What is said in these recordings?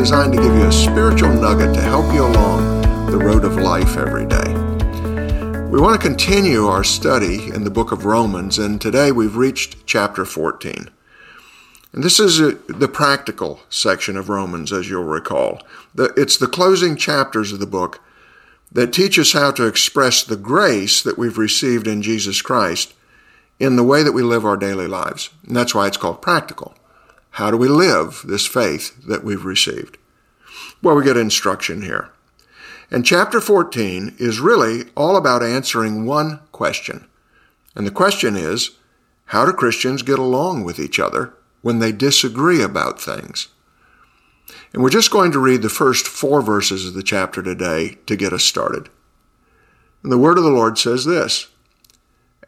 designed to give you a spiritual nugget to help you along the road of life every day. We want to continue our study in the book of Romans, and today we've reached chapter 14. And this is a, the practical section of Romans, as you'll recall. The, it's the closing chapters of the book that teach us how to express the grace that we've received in Jesus Christ in the way that we live our daily lives. And that's why it's called practical. How do we live this faith that we've received? Well, we get instruction here. And chapter 14 is really all about answering one question. And the question is, how do Christians get along with each other when they disagree about things? And we're just going to read the first four verses of the chapter today to get us started. And the word of the Lord says this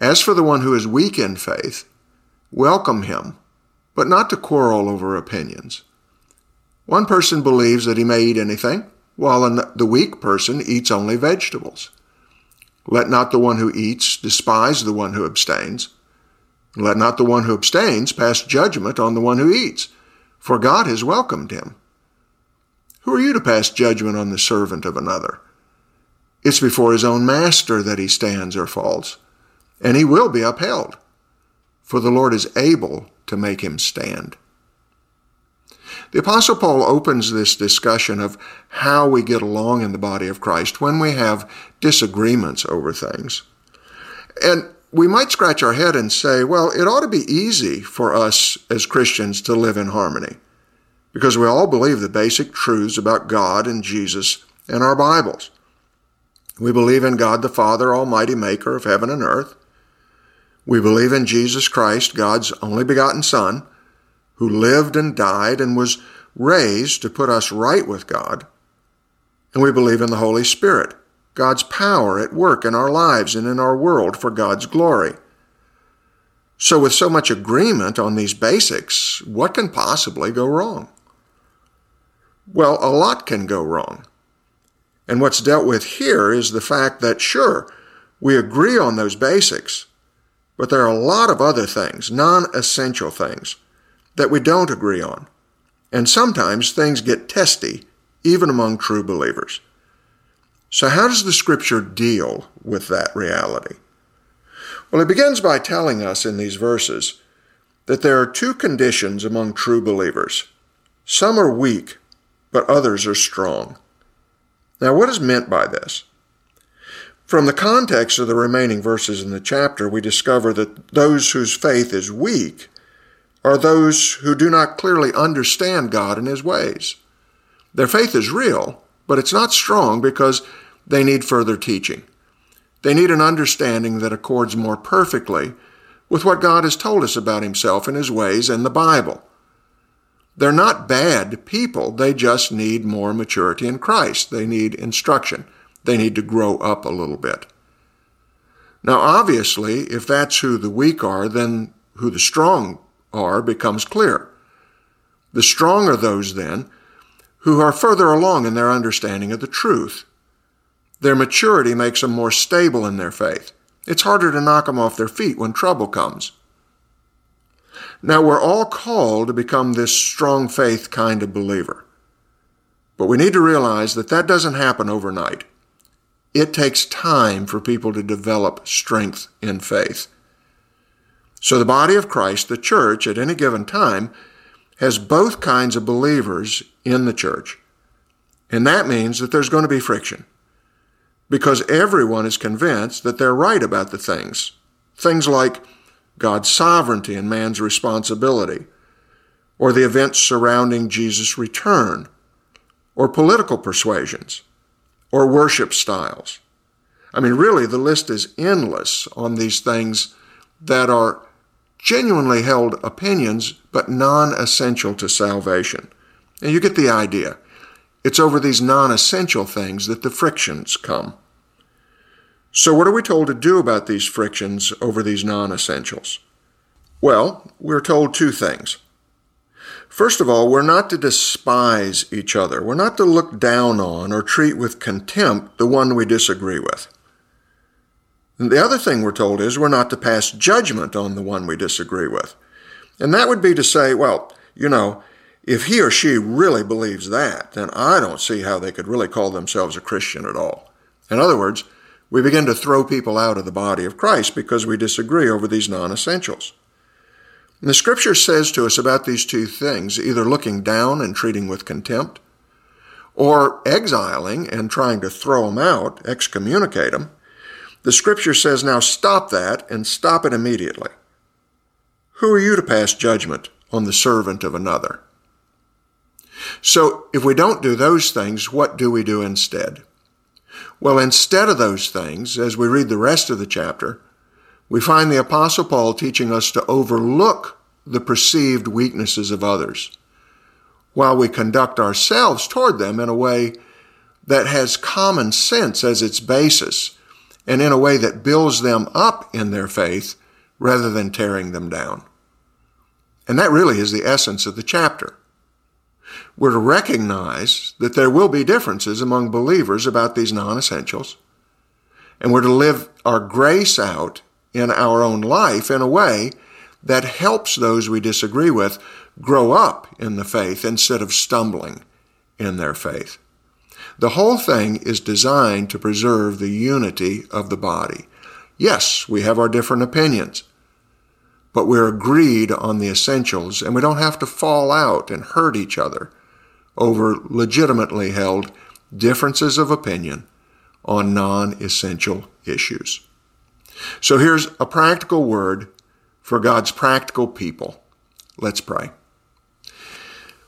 As for the one who is weak in faith, welcome him but not to quarrel over opinions. One person believes that he may eat anything, while the weak person eats only vegetables. Let not the one who eats despise the one who abstains. Let not the one who abstains pass judgment on the one who eats, for God has welcomed him. Who are you to pass judgment on the servant of another? It's before his own master that he stands or falls, and he will be upheld, for the Lord is able to make him stand. The Apostle Paul opens this discussion of how we get along in the body of Christ when we have disagreements over things. And we might scratch our head and say, well, it ought to be easy for us as Christians to live in harmony because we all believe the basic truths about God and Jesus and our Bibles. We believe in God the Father, Almighty Maker of heaven and earth. We believe in Jesus Christ, God's only begotten Son, who lived and died and was raised to put us right with God. And we believe in the Holy Spirit, God's power at work in our lives and in our world for God's glory. So, with so much agreement on these basics, what can possibly go wrong? Well, a lot can go wrong. And what's dealt with here is the fact that, sure, we agree on those basics, but there are a lot of other things, non essential things, that we don't agree on. And sometimes things get testy, even among true believers. So, how does the scripture deal with that reality? Well, it begins by telling us in these verses that there are two conditions among true believers. Some are weak, but others are strong. Now, what is meant by this? From the context of the remaining verses in the chapter, we discover that those whose faith is weak are those who do not clearly understand God and His ways. Their faith is real, but it's not strong because they need further teaching. They need an understanding that accords more perfectly with what God has told us about Himself and His ways in the Bible. They're not bad people, they just need more maturity in Christ. They need instruction. They need to grow up a little bit. Now, obviously, if that's who the weak are, then who the strong are becomes clear. The strong are those, then, who are further along in their understanding of the truth. Their maturity makes them more stable in their faith. It's harder to knock them off their feet when trouble comes. Now, we're all called to become this strong faith kind of believer. But we need to realize that that doesn't happen overnight. It takes time for people to develop strength in faith. So the body of Christ, the church, at any given time, has both kinds of believers in the church. And that means that there's going to be friction because everyone is convinced that they're right about the things. Things like God's sovereignty and man's responsibility, or the events surrounding Jesus' return, or political persuasions or worship styles. I mean, really, the list is endless on these things that are genuinely held opinions, but non essential to salvation. And you get the idea. It's over these non essential things that the frictions come. So, what are we told to do about these frictions over these non essentials? Well, we're told two things. First of all, we're not to despise each other. We're not to look down on or treat with contempt the one we disagree with. And the other thing we're told is we're not to pass judgment on the one we disagree with. And that would be to say, well, you know, If he or she really believes that, then I don't see how they could really call themselves a Christian at all. In other words, we begin to throw people out of the body of Christ because we disagree over these non essentials. The scripture says to us about these two things either looking down and treating with contempt, or exiling and trying to throw them out, excommunicate them. The scripture says, now stop that and stop it immediately. Who are you to pass judgment on the servant of another? So if we don't do those things, what do we do instead? Well, instead of those things, as we read the rest of the chapter, we find the Apostle Paul teaching us to overlook the perceived weaknesses of others while we conduct ourselves toward them in a way that has common sense as its basis and in a way that builds them up in their faith rather than tearing them down. And that really is the essence of the chapter. We're to recognize that there will be differences among believers about these non essentials, and we're to live our grace out in our own life in a way that helps those we disagree with grow up in the faith instead of stumbling in their faith. The whole thing is designed to preserve the unity of the body. Yes, we have our different opinions, but we're agreed on the essentials and we don't have to fall out and hurt each other over legitimately held differences of opinion on non essential issues. So here's a practical word for God's practical people. Let's pray.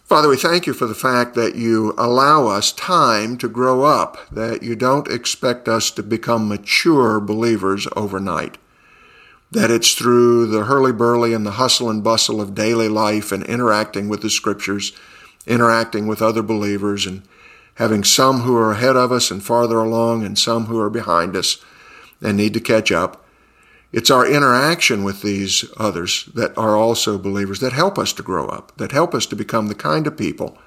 Father, we thank you for the fact that you allow us time to grow up, that you don't expect us to become mature believers overnight, that it's through the hurly-burly and the hustle and bustle of daily life and interacting with the scriptures, interacting with other believers and having some who are ahead of us and farther along and some who are behind us and need to catch up, it's our interaction with these others that are also believers that help us to grow up, that help us to become the kind of people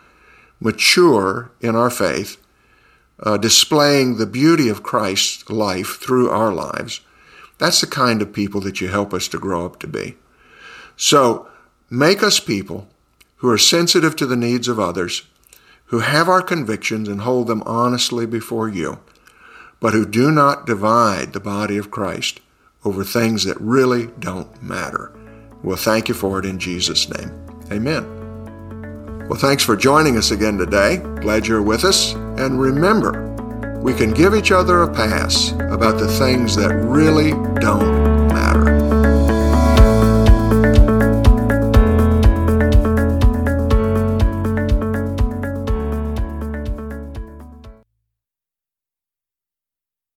mature in our faith, uh, displaying the beauty of Christ's life through our lives. That's the kind of people that you help us to grow up to be. So make us people who are sensitive to the needs of others, who have our convictions and hold them honestly before you, but who do not divide the body of Christ over things that really don't matter. Well, thank you for it in Jesus' name. Amen. Well, thanks for joining us again today. Glad you're with us. And remember, we can give each other a pass about the things that really don't matter.